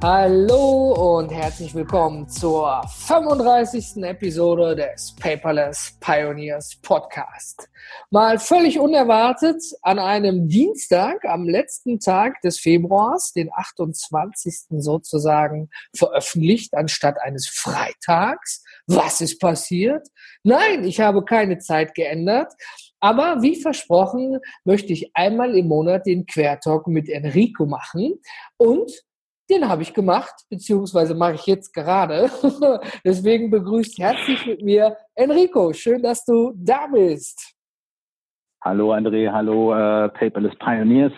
Hallo und herzlich willkommen zur 35. Episode des Paperless Pioneers Podcast. Mal völlig unerwartet an einem Dienstag, am letzten Tag des Februars, den 28. sozusagen veröffentlicht, anstatt eines Freitags. Was ist passiert? Nein, ich habe keine Zeit geändert. Aber wie versprochen, möchte ich einmal im Monat den Quertalk mit Enrico machen. Und den habe ich gemacht, beziehungsweise mache ich jetzt gerade. Deswegen begrüßt herzlich mit mir Enrico. Schön, dass du da bist. Hallo André, hallo äh, Paperless Pioneers.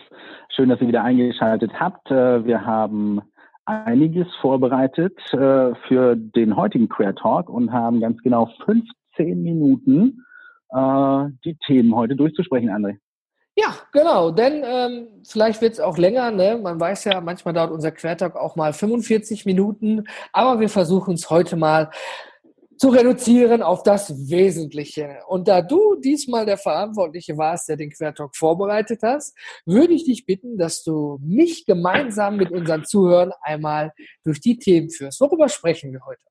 Schön, dass ihr wieder eingeschaltet habt. Äh, wir haben einiges vorbereitet äh, für den heutigen Queer Talk und haben ganz genau 15 Minuten äh, die Themen heute durchzusprechen, André. Ja, genau, denn ähm, vielleicht wird es auch länger. Ne? Man weiß ja, manchmal dauert unser Quertag auch mal 45 Minuten, aber wir versuchen es heute mal zu reduzieren auf das Wesentliche. Und da du diesmal der Verantwortliche warst, der den Quertalk vorbereitet hast, würde ich dich bitten, dass du mich gemeinsam mit unseren Zuhörern einmal durch die Themen führst. Worüber sprechen wir heute?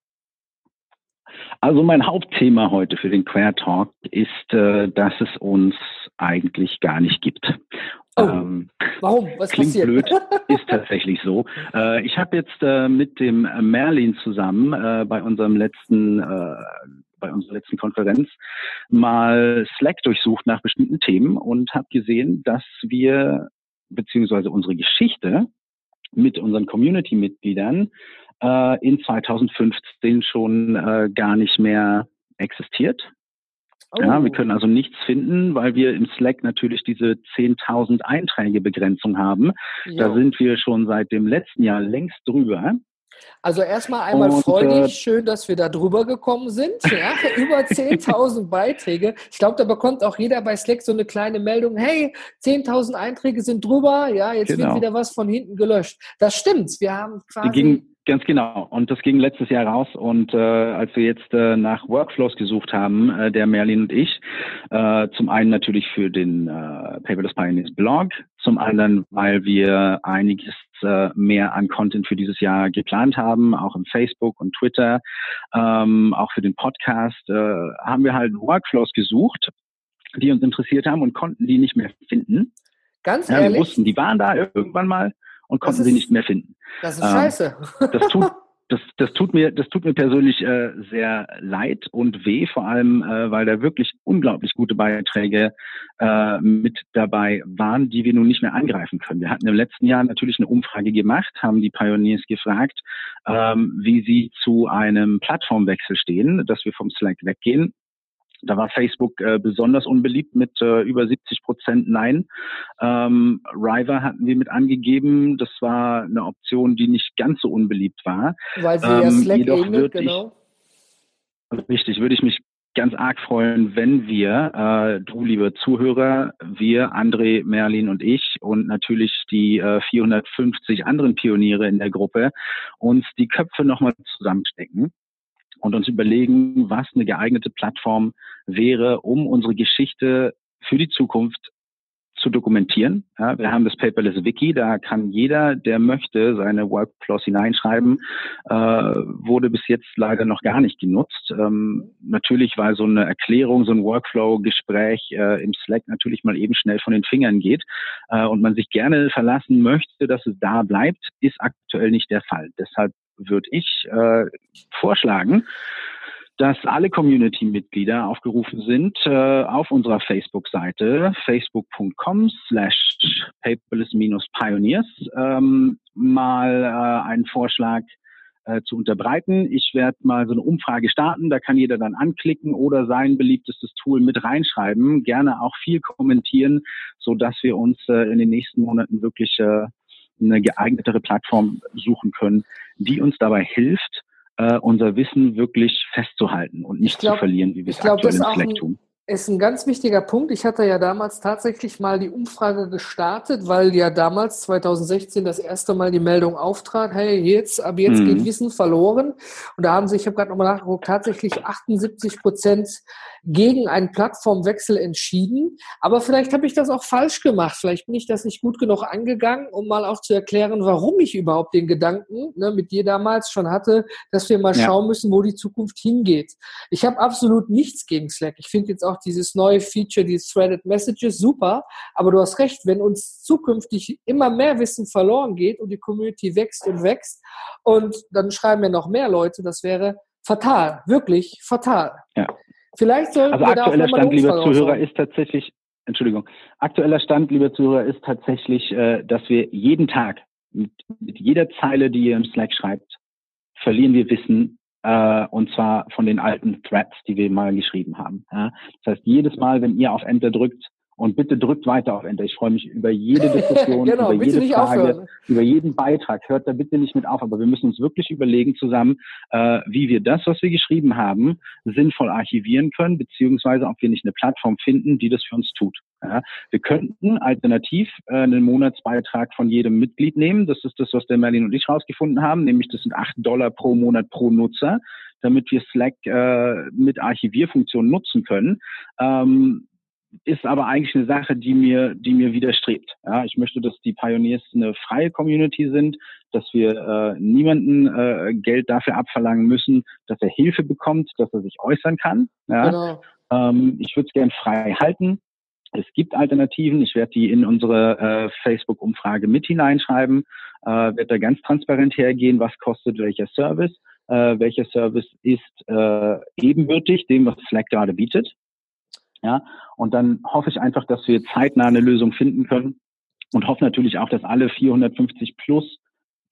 Also mein Hauptthema heute für den Queer Talk ist, äh, dass es uns eigentlich gar nicht gibt. Oh, ähm, warum? Was klingt passiert? blöd, ist tatsächlich so. Äh, ich habe jetzt äh, mit dem Merlin zusammen äh, bei unserem letzten äh, bei unserer letzten Konferenz mal Slack durchsucht nach bestimmten Themen und habe gesehen, dass wir beziehungsweise unsere Geschichte mit unseren Community-Mitgliedern äh, in 2015 schon äh, gar nicht mehr existiert. Oh. Ja, wir können also nichts finden, weil wir im Slack natürlich diese 10.000 Einträge Begrenzung haben. Ja. Da sind wir schon seit dem letzten Jahr längst drüber. Also erstmal einmal und, freudig, äh, schön, dass wir da drüber gekommen sind. Ja, über 10.000 Beiträge. Ich glaube, da bekommt auch jeder bei Slack so eine kleine Meldung, hey, 10.000 Einträge sind drüber, ja, jetzt genau. wird wieder was von hinten gelöscht. Das stimmt. Wir haben quasi Ganz genau. Und das ging letztes Jahr raus. Und äh, als wir jetzt äh, nach Workflows gesucht haben, äh, der Merlin und ich, äh, zum einen natürlich für den äh, Paperless Pioneers Blog, zum anderen, weil wir einiges äh, mehr an Content für dieses Jahr geplant haben, auch im Facebook und Twitter, ähm, auch für den Podcast, äh, haben wir halt Workflows gesucht, die uns interessiert haben und konnten die nicht mehr finden. Ganz ehrlich? Ja, wir wussten, die waren da irgendwann mal und konnten ist, sie nicht mehr finden. Das ist ähm, scheiße. Das tut, das, das tut mir, das tut mir persönlich äh, sehr leid und weh, vor allem, äh, weil da wirklich unglaublich gute Beiträge äh, mit dabei waren, die wir nun nicht mehr angreifen können. Wir hatten im letzten Jahr natürlich eine Umfrage gemacht, haben die Pioneers gefragt, ähm, wie sie zu einem Plattformwechsel stehen, dass wir vom Slack weggehen da war Facebook äh, besonders unbeliebt mit äh, über 70 Prozent Nein. Ähm, River hatten wir mit angegeben. Das war eine Option, die nicht ganz so unbeliebt war. Weil sie ähm, ja Slack jedoch ähnelt, genau. Ich, richtig, würde ich mich ganz arg freuen, wenn wir, äh, du liebe Zuhörer, wir, André, Merlin und ich und natürlich die äh, 450 anderen Pioniere in der Gruppe uns die Köpfe nochmal zusammenstecken und uns überlegen, was eine geeignete Plattform wäre, um unsere Geschichte für die Zukunft zu dokumentieren. Ja, wir haben das Paperless Wiki, da kann jeder, der möchte, seine Workflows hineinschreiben. Äh, wurde bis jetzt leider noch gar nicht genutzt. Ähm, natürlich, weil so eine Erklärung, so ein Workflow-Gespräch äh, im Slack natürlich mal eben schnell von den Fingern geht äh, und man sich gerne verlassen möchte, dass es da bleibt, ist aktuell nicht der Fall. Deshalb würde ich äh, vorschlagen, dass alle Community-Mitglieder aufgerufen sind, äh, auf unserer Facebook-Seite facebook.com slash paperless-pioneers ähm, mal äh, einen Vorschlag äh, zu unterbreiten. Ich werde mal so eine Umfrage starten, da kann jeder dann anklicken oder sein beliebtestes Tool mit reinschreiben, gerne auch viel kommentieren, so dass wir uns äh, in den nächsten Monaten wirklich äh, eine geeignetere Plattform suchen können, die uns dabei hilft, äh, unser Wissen wirklich festzuhalten und nicht glaub, zu verlieren, wie wir es aktuell im Slack tun. Ist ein ganz wichtiger Punkt. Ich hatte ja damals tatsächlich mal die Umfrage gestartet, weil ja damals 2016 das erste Mal die Meldung auftrat, hey, jetzt, ab jetzt mhm. geht Wissen verloren. Und da haben sich, ich habe gerade nochmal nachgeguckt, tatsächlich 78 Prozent gegen einen Plattformwechsel entschieden. Aber vielleicht habe ich das auch falsch gemacht. Vielleicht bin ich das nicht gut genug angegangen, um mal auch zu erklären, warum ich überhaupt den Gedanken ne, mit dir damals schon hatte, dass wir mal ja. schauen müssen, wo die Zukunft hingeht. Ich habe absolut nichts gegen Slack. Ich finde jetzt auch dieses neue Feature, die Threaded Messages, super. Aber du hast recht, wenn uns zukünftig immer mehr Wissen verloren geht und die Community wächst und wächst und dann schreiben ja noch mehr Leute, das wäre fatal, wirklich fatal. Ja. Vielleicht sollten also wir aktueller da Stand, lieber Zuhörer, ist tatsächlich, Entschuldigung, aktueller Stand, lieber Zuhörer, ist tatsächlich, äh, dass wir jeden Tag mit, mit jeder Zeile, die ihr im Slack schreibt, verlieren wir Wissen äh, und zwar von den alten Threads, die wir mal geschrieben haben. Ja? Das heißt, jedes Mal, wenn ihr auf Enter drückt, und bitte drückt weiter auf Enter. Ich freue mich über jede Diskussion, genau, über jede Frage, aufhören. über jeden Beitrag. Hört da bitte nicht mit auf. Aber wir müssen uns wirklich überlegen zusammen, äh, wie wir das, was wir geschrieben haben, sinnvoll archivieren können, beziehungsweise ob wir nicht eine Plattform finden, die das für uns tut. Ja, wir könnten alternativ äh, einen Monatsbeitrag von jedem Mitglied nehmen. Das ist das, was der Merlin und ich rausgefunden haben, nämlich das sind acht Dollar pro Monat pro Nutzer, damit wir Slack äh, mit Archivierfunktion nutzen können. Ähm, ist aber eigentlich eine Sache, die mir, die mir widerstrebt. Ja, ich möchte, dass die Pioneers eine freie Community sind, dass wir äh, niemanden äh, Geld dafür abverlangen müssen, dass er Hilfe bekommt, dass er sich äußern kann. Ja? Genau. Ähm, ich würde es gern frei halten. Es gibt Alternativen. Ich werde die in unsere äh, Facebook-Umfrage mit hineinschreiben, äh, werde da ganz transparent hergehen, was kostet welcher Service. Äh, welcher Service ist äh, ebenbürtig dem, was Slack gerade bietet. Ja, und dann hoffe ich einfach, dass wir zeitnah eine Lösung finden können und hoffe natürlich auch, dass alle 450 plus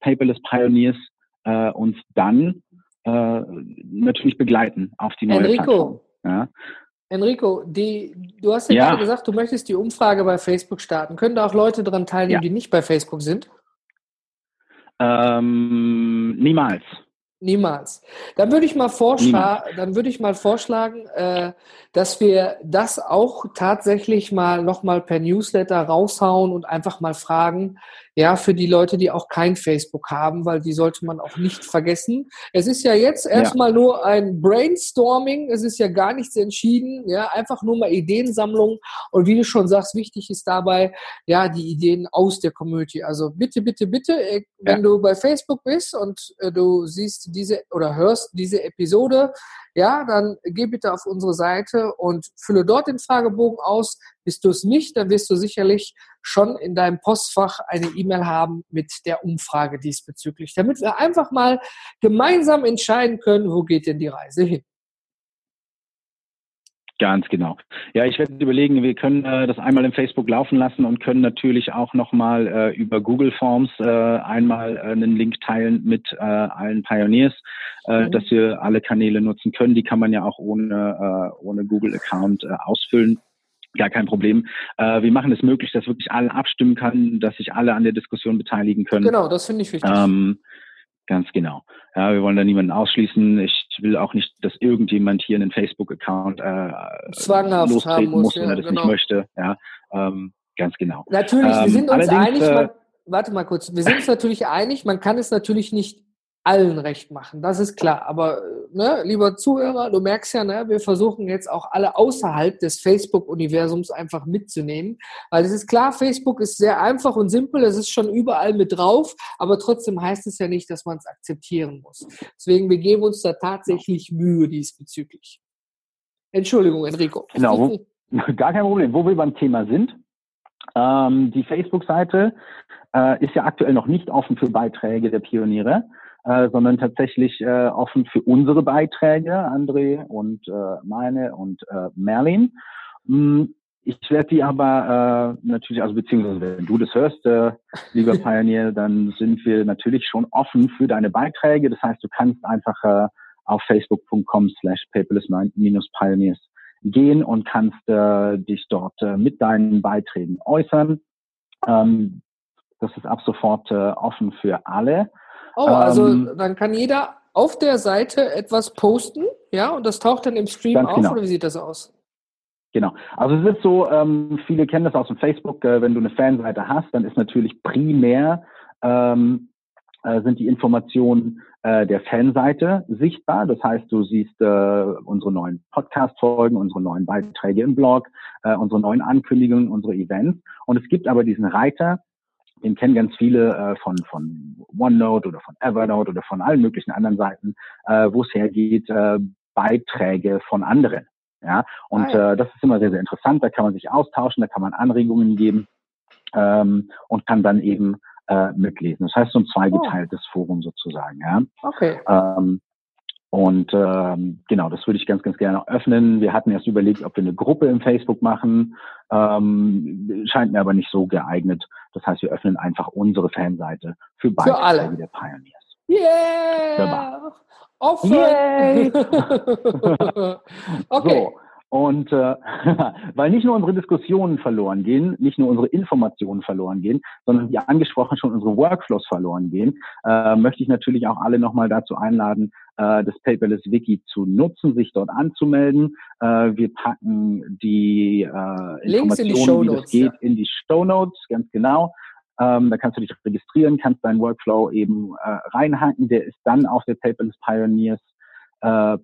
Paperless Pioneers äh, uns dann äh, natürlich begleiten auf die neue Enrico, Plattform. Ja. Enrico, die, du hast ja, ja, gerade gesagt, du möchtest die Umfrage bei Facebook starten. Können da auch Leute daran teilnehmen, ja. die nicht bei Facebook sind? Ähm, niemals. Niemals. Dann würde ich mal vorschlagen, dann würde ich mal vorschlagen, äh, dass wir das auch tatsächlich mal nochmal per Newsletter raushauen und einfach mal fragen, ja, für die Leute, die auch kein Facebook haben, weil die sollte man auch nicht vergessen. Es ist ja jetzt erstmal ja. nur ein Brainstorming, es ist ja gar nichts entschieden, ja, einfach nur mal Ideensammlung und wie du schon sagst, wichtig ist dabei, ja, die Ideen aus der Community. Also bitte, bitte, bitte, äh, wenn ja. du bei Facebook bist und äh, du siehst diese oder hörst diese Episode, ja, dann geh bitte auf unsere Seite und fülle dort den Fragebogen aus. Bist du es nicht, dann wirst du sicherlich schon in deinem Postfach eine E-Mail haben mit der Umfrage diesbezüglich, damit wir einfach mal gemeinsam entscheiden können, wo geht denn die Reise hin. Ganz genau. Ja, ich werde überlegen, wir können äh, das einmal in Facebook laufen lassen und können natürlich auch nochmal äh, über Google Forms äh, einmal äh, einen Link teilen mit äh, allen Pioneers, äh, mhm. dass wir alle Kanäle nutzen können. Die kann man ja auch ohne, äh, ohne Google-Account äh, ausfüllen. Gar kein Problem. Äh, wir machen es möglich, dass wirklich alle abstimmen kann, dass sich alle an der Diskussion beteiligen können. Genau, das finde ich wichtig. Ähm, Ganz genau. Ja, wir wollen da niemanden ausschließen. Ich will auch nicht, dass irgendjemand hier einen Facebook-Account äh, zwanghaft haben muss, muss wenn ja, er das genau. nicht möchte. Ja, ähm, ganz genau. Natürlich, ähm, wir sind uns einig. Äh, man, warte mal kurz. Wir sind uns natürlich einig. Man kann es natürlich nicht allen recht machen, das ist klar. Aber ne, lieber Zuhörer, du merkst ja, ne, wir versuchen jetzt auch alle außerhalb des Facebook-Universums einfach mitzunehmen, weil es ist klar, Facebook ist sehr einfach und simpel, es ist schon überall mit drauf, aber trotzdem heißt es ja nicht, dass man es akzeptieren muss. Deswegen, wir geben uns da tatsächlich Mühe diesbezüglich. Entschuldigung, Enrico. Genau, gar kein Problem. Wo wir beim Thema sind, ähm, die Facebook-Seite äh, ist ja aktuell noch nicht offen für Beiträge der Pioniere äh, sondern tatsächlich äh, offen für unsere Beiträge, André und äh, meine und äh, Merlin. Hm, ich werde die aber äh, natürlich, also beziehungsweise wenn du das hörst, äh, lieber Pioneer, dann sind wir natürlich schon offen für deine Beiträge. Das heißt, du kannst einfach äh, auf facebook.com slash paperless-pioneers gehen und kannst äh, dich dort äh, mit deinen Beiträgen äußern. Ähm, das ist ab sofort äh, offen für alle. Oh, also ähm, dann kann jeder auf der Seite etwas posten, ja, und das taucht dann im Stream auf, genau. oder wie sieht das aus? Genau. Also es ist so, ähm, viele kennen das aus dem Facebook, äh, wenn du eine Fanseite hast, dann ist natürlich primär ähm, äh, sind die Informationen äh, der Fanseite sichtbar. Das heißt, du siehst äh, unsere neuen Podcast-Folgen, unsere neuen Beiträge im Blog, äh, unsere neuen Ankündigungen, unsere Events. Und es gibt aber diesen Reiter, den kennen ganz viele äh, von, von OneNote oder von Evernote oder von allen möglichen anderen Seiten, äh, wo es hergeht, äh, Beiträge von anderen. Ja, und ah, äh, das ist immer sehr, sehr interessant. Da kann man sich austauschen, da kann man Anregungen geben ähm, und kann dann eben äh, mitlesen. Das heißt so ein zweigeteiltes oh. Forum sozusagen. Ja. Okay. Ähm, und ähm, genau, das würde ich ganz, ganz gerne öffnen. Wir hatten erst überlegt, ob wir eine Gruppe im Facebook machen. Ähm, scheint mir aber nicht so geeignet. Das heißt, wir öffnen einfach unsere Fanseite für beide für alle. der Pioneers. Yeah! Offen! Yay! okay. So. Und äh, weil nicht nur unsere Diskussionen verloren gehen, nicht nur unsere Informationen verloren gehen, sondern wie angesprochen schon unsere Workflows verloren gehen, äh, möchte ich natürlich auch alle nochmal dazu einladen, äh, das Paperless Wiki zu nutzen, sich dort anzumelden. Äh, wir packen die äh, Informationen, wie das geht, ja. in die Show Notes, ganz genau. Ähm, da kannst du dich registrieren, kannst deinen Workflow eben äh, reinhaken. Der ist dann auf der Paperless Pioneers äh,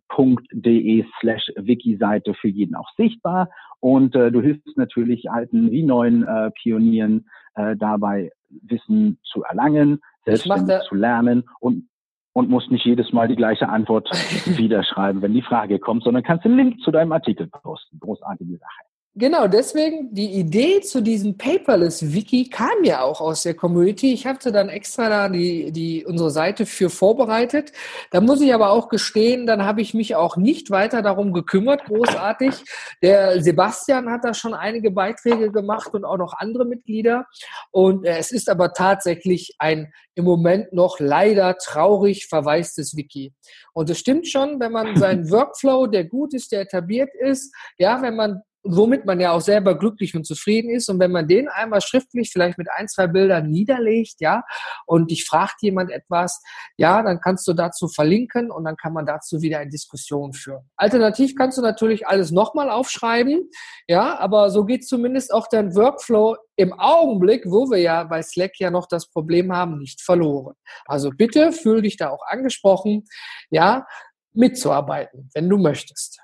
.de slash Wiki-Seite für jeden auch sichtbar. Und äh, du hilfst natürlich alten wie neuen äh, Pionieren äh, dabei, Wissen zu erlangen, selbstständig zu lernen und und musst nicht jedes Mal die gleiche Antwort wieder schreiben, wenn die Frage kommt, sondern kannst den Link zu deinem Artikel posten. Großartige Sache. Genau, deswegen die Idee zu diesem Paperless-Wiki kam ja auch aus der Community. Ich hatte dann extra da die, die, unsere Seite für vorbereitet. Da muss ich aber auch gestehen, dann habe ich mich auch nicht weiter darum gekümmert, großartig. Der Sebastian hat da schon einige Beiträge gemacht und auch noch andere Mitglieder. Und es ist aber tatsächlich ein im Moment noch leider traurig verwaistes Wiki. Und es stimmt schon, wenn man seinen Workflow, der gut ist, der etabliert ist, ja, wenn man womit man ja auch selber glücklich und zufrieden ist. Und wenn man den einmal schriftlich vielleicht mit ein, zwei Bildern niederlegt, ja, und dich fragt jemand etwas, ja, dann kannst du dazu verlinken und dann kann man dazu wieder eine Diskussion führen. Alternativ kannst du natürlich alles nochmal aufschreiben, ja, aber so geht zumindest auch dein Workflow im Augenblick, wo wir ja bei Slack ja noch das Problem haben, nicht verloren. Also bitte fühl dich da auch angesprochen, ja, mitzuarbeiten, wenn du möchtest.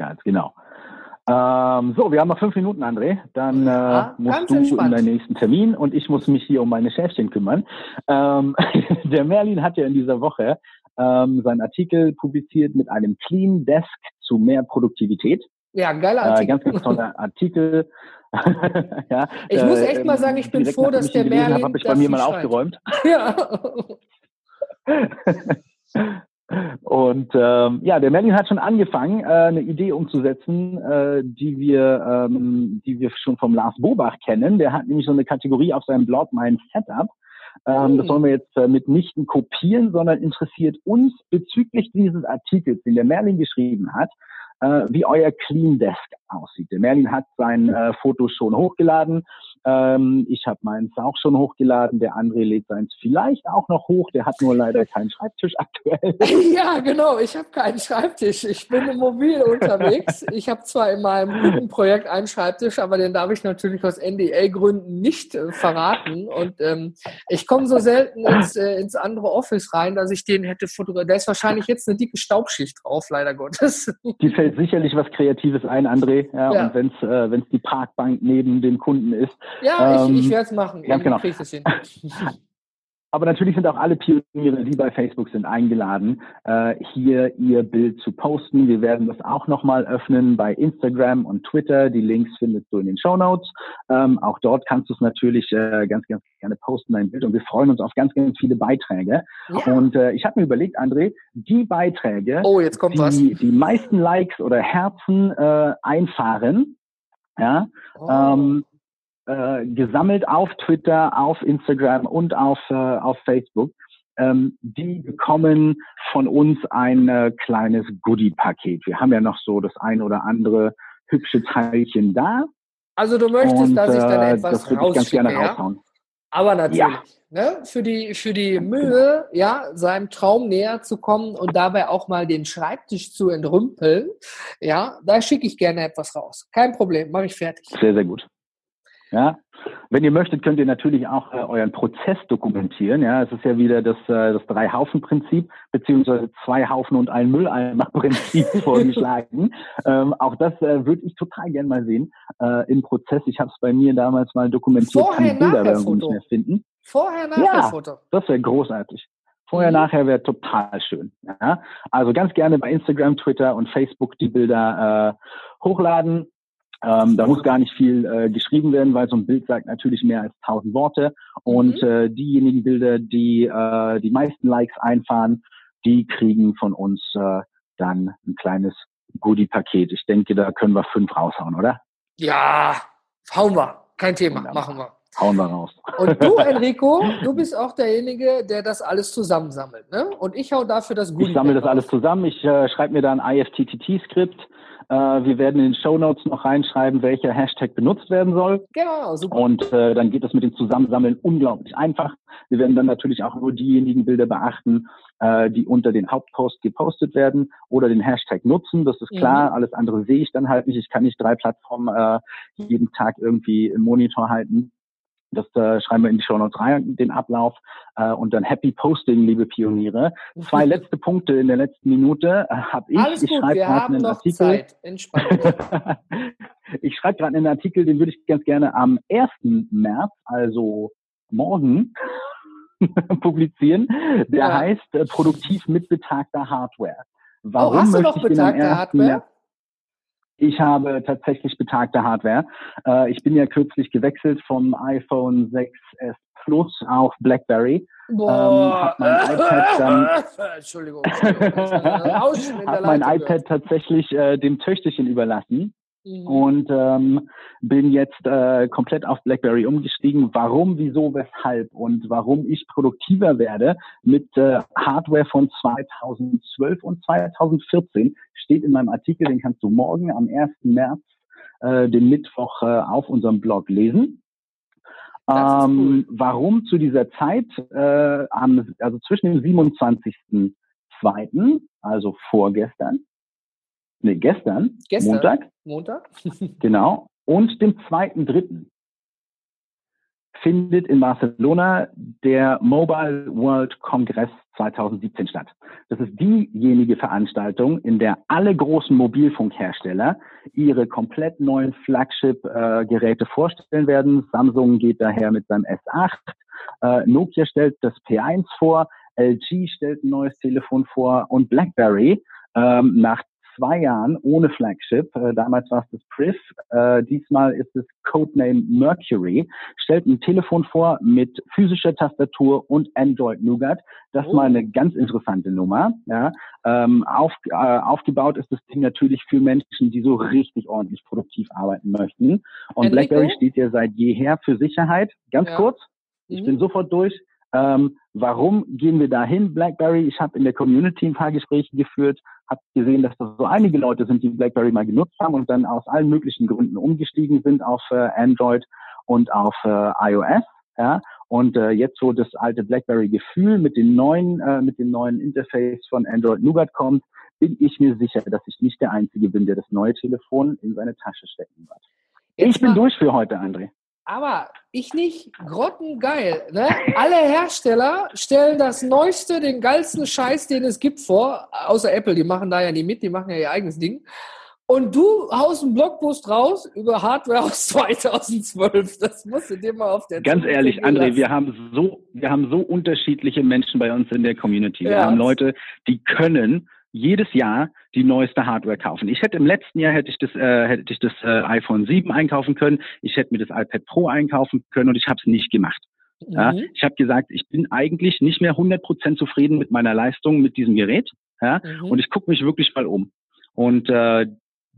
Ganz genau. Ähm, so, wir haben noch fünf Minuten, André. Dann ja, äh, musst du entspannt. in deinen nächsten Termin und ich muss mich hier um meine Schäfchen kümmern. Ähm, der Merlin hat ja in dieser Woche ähm, seinen Artikel publiziert mit einem Clean Desk zu mehr Produktivität. Ja, geiler Artikel. Äh, ganz, ganz toller Artikel. ja, ich muss echt mal sagen, ich bin froh, dass der Merlin. habe ich bei mir mal aufgeräumt. Ja. Und ähm, ja, der Merlin hat schon angefangen, äh, eine Idee umzusetzen, äh, die wir, ähm, die wir schon vom Lars Bobach kennen. Der hat nämlich so eine Kategorie auf seinem Blog Mein Setup. Ähm, Das wollen wir jetzt äh, mitnichten kopieren, sondern interessiert uns bezüglich dieses Artikels, den der Merlin geschrieben hat, äh, wie euer Clean Desk aussieht. Der Merlin hat sein äh, Foto schon hochgeladen. Ähm, ich habe meins auch schon hochgeladen. Der André lädt seins vielleicht auch noch hoch. Der hat nur leider keinen Schreibtisch aktuell. Ja, genau. Ich habe keinen Schreibtisch. Ich bin mobil unterwegs. Ich habe zwar in meinem guten Projekt einen Schreibtisch, aber den darf ich natürlich aus NDA-Gründen nicht äh, verraten. Und ähm, ich komme so selten ins, äh, ins andere Office rein, dass ich den hätte fotografiert. Da ist wahrscheinlich jetzt eine dicke Staubschicht drauf, leider Gottes. Die fällt sicherlich was Kreatives ein, André. Ja, ja. Und wenn es äh, wenn's die Parkbank neben dem Kunden ist, ja, ähm, ich, ich werde es machen. Ganz genau. Aber natürlich sind auch alle Pioniere, die bei Facebook sind, eingeladen, äh, hier ihr Bild zu posten. Wir werden das auch nochmal öffnen bei Instagram und Twitter. Die Links findest du in den Show Notes. Ähm, auch dort kannst du es natürlich äh, ganz, ganz gerne posten, dein Bild. Und wir freuen uns auf ganz, ganz viele Beiträge. Ja. Und äh, ich habe mir überlegt, André, die Beiträge, oh, jetzt kommt die was. die meisten Likes oder Herzen äh, einfahren, ja, oh. ähm, äh, gesammelt auf Twitter, auf Instagram und auf, äh, auf Facebook. Ähm, die bekommen von uns ein äh, kleines Goodie-Paket. Wir haben ja noch so das ein oder andere hübsche Teilchen da. Also du möchtest, und, dass ich dann äh, etwas das würde ich ganz gerne ja? raushauen. Aber natürlich, ja. ne, für die, für die Mühe, ja, seinem Traum näher zu kommen und dabei auch mal den Schreibtisch zu entrümpeln, ja, da schicke ich gerne etwas raus. Kein Problem, mache ich fertig. Sehr, sehr gut. Ja, wenn ihr möchtet, könnt ihr natürlich auch äh, euren Prozess dokumentieren. Ja, es ist ja wieder das, äh, das Drei-Haufen-Prinzip beziehungsweise zwei Haufen und ein Mülleimer-Prinzip vorgeschlagen. Ähm, auch das äh, würde ich total gern mal sehen äh, im Prozess. Ich habe es bei mir damals mal dokumentiert, Vorher, kann Bilder irgendwo nicht mehr finden. Vorher, nachher ja, Foto. Das wäre großartig. Vorher, mhm. nachher wäre total schön. Ja? Also ganz gerne bei Instagram, Twitter und Facebook die Bilder äh, hochladen ähm, da muss gar nicht viel äh, geschrieben werden, weil so ein Bild sagt natürlich mehr als tausend Worte. Und mhm. äh, diejenigen Bilder, die äh, die meisten Likes einfahren, die kriegen von uns äh, dann ein kleines Goodie-Paket. Ich denke, da können wir fünf raushauen, oder? Ja, hauen wir. Kein Thema, Wunderbar. machen wir. Hauen wir raus. Und du, Enrico, du bist auch derjenige, der das alles zusammensammelt, ne? Und ich hau dafür das Goodie. Ich sammle das alles zusammen. Ich äh, schreibe mir dann IFTTT-Skript äh, wir werden in den Show Notes noch reinschreiben, welcher Hashtag benutzt werden soll. Genau, super. Und äh, dann geht es mit dem Zusammensammeln unglaublich einfach. Wir werden dann natürlich auch nur diejenigen Bilder beachten, äh, die unter den Hauptpost gepostet werden oder den Hashtag nutzen. Das ist klar. Mhm. Alles andere sehe ich dann halt nicht. Ich kann nicht drei Plattformen äh, jeden Tag irgendwie im Monitor halten. Das äh, schreiben wir in die Show Notes rein, den Ablauf. Äh, und dann Happy Posting, liebe Pioniere. Zwei letzte Punkte in der letzten Minute äh, habe ich. Alles ich schreibe gerade einen Artikel. Zeit. Entspannt. ich schreibe gerade einen Artikel, den würde ich ganz gerne am 1. März, also morgen, publizieren. Der ja. heißt äh, Produktiv mit betagter Hardware. Warum oh, hast du noch betagte Hardware? März ich habe tatsächlich betagte Hardware. Äh, ich bin ja kürzlich gewechselt vom iPhone 6s Plus auf BlackBerry. Boah. Ähm, mein iPad dann, Entschuldigung. Entschuldigung. hab mein iPad tatsächlich äh, dem Töchterchen überlassen. Mhm. Und ähm, bin jetzt äh, komplett auf BlackBerry umgestiegen. Warum, wieso, weshalb und warum ich produktiver werde mit äh, Hardware von 2012 und 2014 steht in meinem Artikel, den kannst du morgen am 1. März, äh, den Mittwoch, äh, auf unserem Blog lesen. Ähm, cool. Warum zu dieser Zeit, äh, am, also zwischen dem 27.02., also vorgestern, nee, gestern, gestern, Montag. Montag. genau. Und dem zweiten, dritten findet in Barcelona der Mobile World Congress 2017 statt. Das ist diejenige Veranstaltung, in der alle großen Mobilfunkhersteller ihre komplett neuen Flagship-Geräte vorstellen werden. Samsung geht daher mit seinem S8, äh, Nokia stellt das P1 vor, LG stellt ein neues Telefon vor und BlackBerry ähm, nach zwei Jahren ohne Flagship. Äh, damals war es das Priv, äh, diesmal ist es Codename Mercury. Stellt ein Telefon vor mit physischer Tastatur und Android Nougat. Das ist oh. mal eine ganz interessante Nummer. Ja. Ähm, auf, äh, aufgebaut ist das Ding natürlich für Menschen, die so richtig ordentlich produktiv arbeiten möchten. Und Enrico? BlackBerry steht ja seit jeher für Sicherheit. Ganz ja. kurz, ich mhm. bin sofort durch. Ähm, warum gehen wir dahin, BlackBerry? Ich habe in der Community ein paar Gespräche geführt, habe gesehen, dass das so einige Leute sind, die BlackBerry mal genutzt haben und dann aus allen möglichen Gründen umgestiegen sind auf äh, Android und auf äh, iOS. Ja, und äh, jetzt so das alte BlackBerry-Gefühl mit den neuen, äh, mit dem neuen Interface von Android Nougat kommt, bin ich mir sicher, dass ich nicht der Einzige bin, der das neue Telefon in seine Tasche stecken wird. Jetzt ich bin durch für heute, André. Aber ich nicht. Grottengeil. Ne? Alle Hersteller stellen das Neueste, den geilsten Scheiß, den es gibt, vor. Außer Apple, die machen da ja nie mit, die machen ja ihr eigenes Ding. Und du haust einen Blogpost raus über Hardware aus 2012. Das musst du dir mal auf der Ganz Zunge ehrlich, André, lassen. wir haben so, wir haben so unterschiedliche Menschen bei uns in der Community. Wir ja. haben Leute, die können jedes Jahr die neueste Hardware kaufen. Ich hätte im letzten Jahr hätte ich das, äh, hätte ich das äh, iPhone 7 einkaufen können, ich hätte mir das iPad Pro einkaufen können und ich habe es nicht gemacht. Mhm. Ja, ich habe gesagt, ich bin eigentlich nicht mehr 100% zufrieden mit meiner Leistung mit diesem Gerät. Ja, mhm. Und ich gucke mich wirklich mal um. Und äh,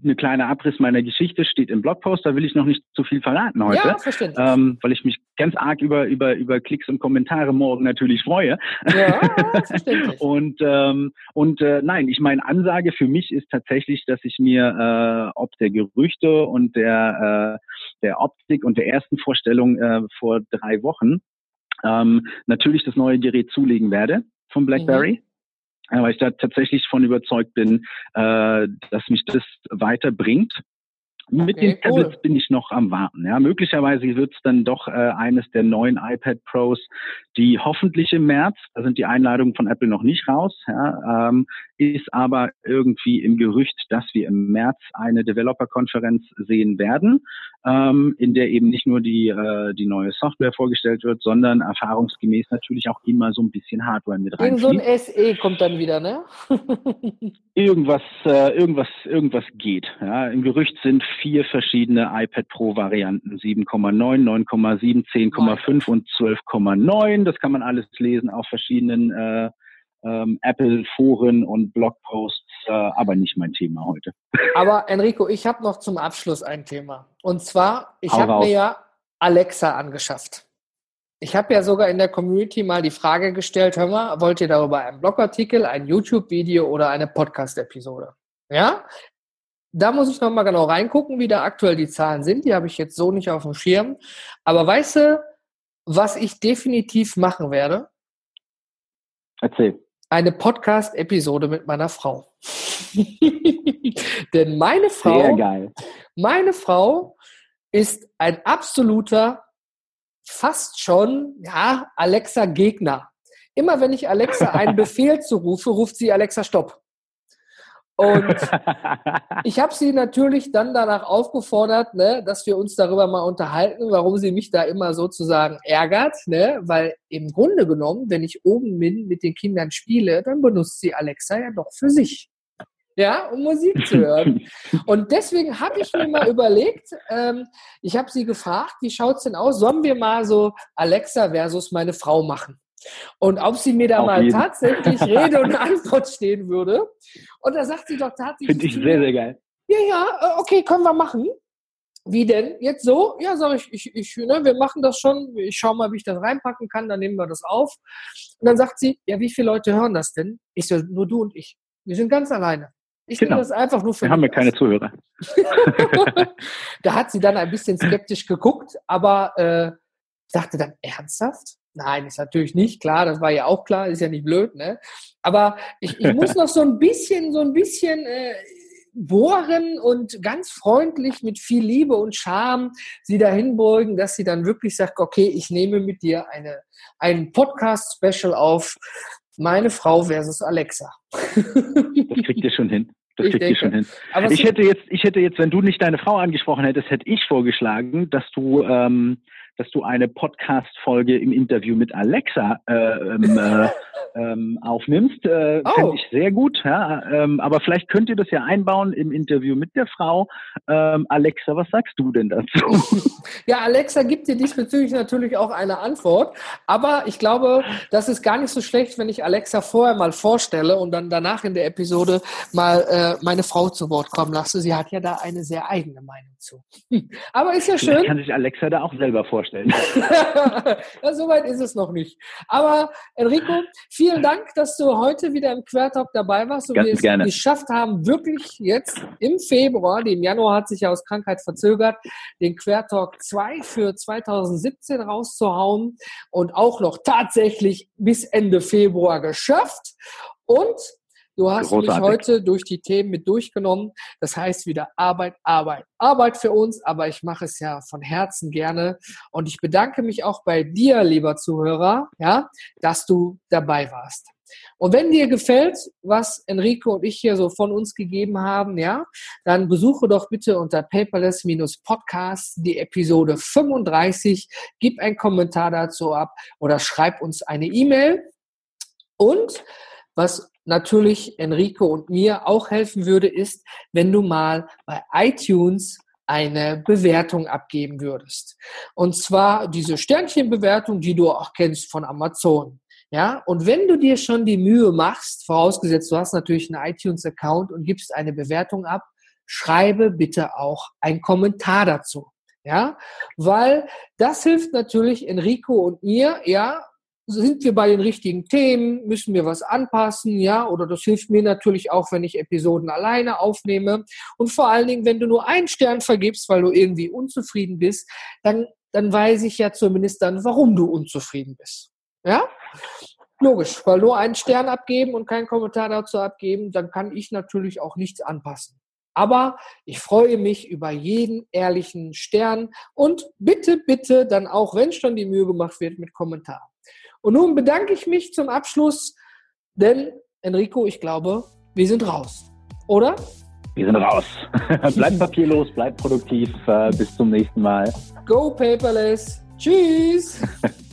eine kleine Abriss meiner Geschichte steht im Blogpost, da will ich noch nicht zu viel verraten heute, ja, ähm, weil ich mich ganz arg über, über, über Klicks und Kommentare morgen natürlich freue. Ja, verständlich. und ähm, und äh, nein, ich meine, Ansage für mich ist tatsächlich, dass ich mir äh, ob der Gerüchte und der, äh, der Optik und der ersten Vorstellung äh, vor drei Wochen ähm, natürlich das neue Gerät zulegen werde von BlackBerry. Mhm. Weil ich da tatsächlich von überzeugt bin, äh, dass mich das weiterbringt mit okay, den Tablets cool. bin ich noch am Warten. Ja, möglicherweise wird es dann doch äh, eines der neuen iPad Pros, die hoffentlich im März, da sind die Einladungen von Apple noch nicht raus, ja, ähm, ist aber irgendwie im Gerücht, dass wir im März eine Developer-Konferenz sehen werden, ähm, in der eben nicht nur die, äh, die neue Software vorgestellt wird, sondern erfahrungsgemäß natürlich auch immer so ein bisschen Hardware mit rein. So ein SE kommt dann wieder, ne? irgendwas, äh, irgendwas, irgendwas geht. Ja. Im Gerücht sind vier verschiedene iPad Pro Varianten, 7,9, 9,7, 10,5 und 12,9. Das kann man alles lesen auf verschiedenen äh, ähm, Apple-Foren und Blogposts, äh, aber nicht mein Thema heute. Aber Enrico, ich habe noch zum Abschluss ein Thema. Und zwar, ich habe mir ja Alexa angeschafft. Ich habe ja sogar in der Community mal die Frage gestellt, hör mal, wollt ihr darüber einen Blogartikel, ein YouTube-Video oder eine Podcast-Episode? Ja? Da muss ich nochmal genau reingucken, wie da aktuell die Zahlen sind. Die habe ich jetzt so nicht auf dem Schirm. Aber weißt du, was ich definitiv machen werde? Erzähl eine Podcast-Episode mit meiner Frau. Denn meine Frau, meine Frau ist ein absoluter, fast schon, ja, Alexa-Gegner. Immer wenn ich Alexa einen Befehl zurufe, ruft sie Alexa Stopp. Und ich habe sie natürlich dann danach aufgefordert, ne, dass wir uns darüber mal unterhalten, warum sie mich da immer sozusagen ärgert, ne? weil im Grunde genommen, wenn ich oben bin mit den Kindern spiele, dann benutzt sie Alexa ja doch für sich. Ja, um Musik zu hören. Und deswegen habe ich mir mal überlegt, ähm, ich habe sie gefragt, wie schaut's denn aus? Sollen wir mal so Alexa versus meine Frau machen? Und ob sie mir da Auf mal jeden. tatsächlich Rede und Antwort stehen würde. Und da sagt sie doch tatsächlich. Finde ich sehr, sehr geil. Ja, ja, äh, okay, können wir machen. Wie denn? Jetzt so? Ja, sage ich, ich, ich ne, wir machen das schon. Ich schaue mal, wie ich das reinpacken kann, dann nehmen wir das auf. Und dann sagt sie, ja, wie viele Leute hören das denn? Ich so, nur du und ich. Wir sind ganz alleine. Ich genau. das einfach nur für. Wir haben ja keine Zuhörer. da hat sie dann ein bisschen skeptisch geguckt, aber äh, dachte dann, ernsthaft? Nein, ist natürlich nicht klar, das war ja auch klar, ist ja nicht blöd, ne? Aber ich, ich muss noch so ein bisschen, so ein bisschen äh, bohren und ganz freundlich mit viel Liebe und Charme sie dahin beugen, dass sie dann wirklich sagt, okay, ich nehme mit dir eine, ein Podcast-Special auf, meine Frau versus Alexa. Das kriegt ihr schon hin. Das kriegt ihr schon hin. Aber ich hätte jetzt, ich hätte jetzt, wenn du nicht deine Frau angesprochen hättest, hätte ich vorgeschlagen, dass du ähm, dass du eine Podcast-Folge im Interview mit Alexa äh, ähm, äh, ähm, aufnimmst. Äh, oh. Finde ich sehr gut. Ja? Ähm, aber vielleicht könnt ihr das ja einbauen im Interview mit der Frau. Ähm, Alexa, was sagst du denn dazu? Ja, Alexa gibt dir diesbezüglich natürlich auch eine Antwort. Aber ich glaube, das ist gar nicht so schlecht, wenn ich Alexa vorher mal vorstelle und dann danach in der Episode mal äh, meine Frau zu Wort kommen lasse. Sie hat ja da eine sehr eigene Meinung zu. Aber ist ja schön. Vielleicht kann sich Alexa da auch selber vorstellen. ja, Soweit ist es noch nicht. Aber Enrico, vielen Dank, dass du heute wieder im Quertalk dabei warst und wir es gerne. geschafft haben, wirklich jetzt im Februar, die im Januar hat sich ja aus Krankheit verzögert, den Quertalk 2 für 2017 rauszuhauen und auch noch tatsächlich bis Ende Februar geschafft. Und Du hast Großartig. mich heute durch die Themen mit durchgenommen. Das heißt wieder Arbeit, Arbeit, Arbeit für uns, aber ich mache es ja von Herzen gerne. Und ich bedanke mich auch bei dir, lieber Zuhörer, ja, dass du dabei warst. Und wenn dir gefällt, was Enrico und ich hier so von uns gegeben haben, ja, dann besuche doch bitte unter paperless-podcast die Episode 35, gib einen Kommentar dazu ab oder schreib uns eine E-Mail. Und was natürlich Enrico und mir auch helfen würde, ist, wenn du mal bei iTunes eine Bewertung abgeben würdest. Und zwar diese Sternchenbewertung, die du auch kennst von Amazon. Ja, und wenn du dir schon die Mühe machst, vorausgesetzt du hast natürlich einen iTunes-Account und gibst eine Bewertung ab, schreibe bitte auch einen Kommentar dazu. Ja, weil das hilft natürlich Enrico und mir, ja, sind wir bei den richtigen Themen? Müssen wir was anpassen? Ja, oder das hilft mir natürlich auch, wenn ich Episoden alleine aufnehme. Und vor allen Dingen, wenn du nur einen Stern vergibst, weil du irgendwie unzufrieden bist, dann dann weiß ich ja zumindest dann, warum du unzufrieden bist. Ja? Logisch, weil nur einen Stern abgeben und keinen Kommentar dazu abgeben, dann kann ich natürlich auch nichts anpassen. Aber ich freue mich über jeden ehrlichen Stern und bitte, bitte dann auch, wenn schon die Mühe gemacht wird, mit Kommentar. Und nun bedanke ich mich zum Abschluss, denn Enrico, ich glaube, wir sind raus. Oder? Wir sind raus. bleib papierlos, bleib produktiv. Äh, bis zum nächsten Mal. Go paperless. Tschüss.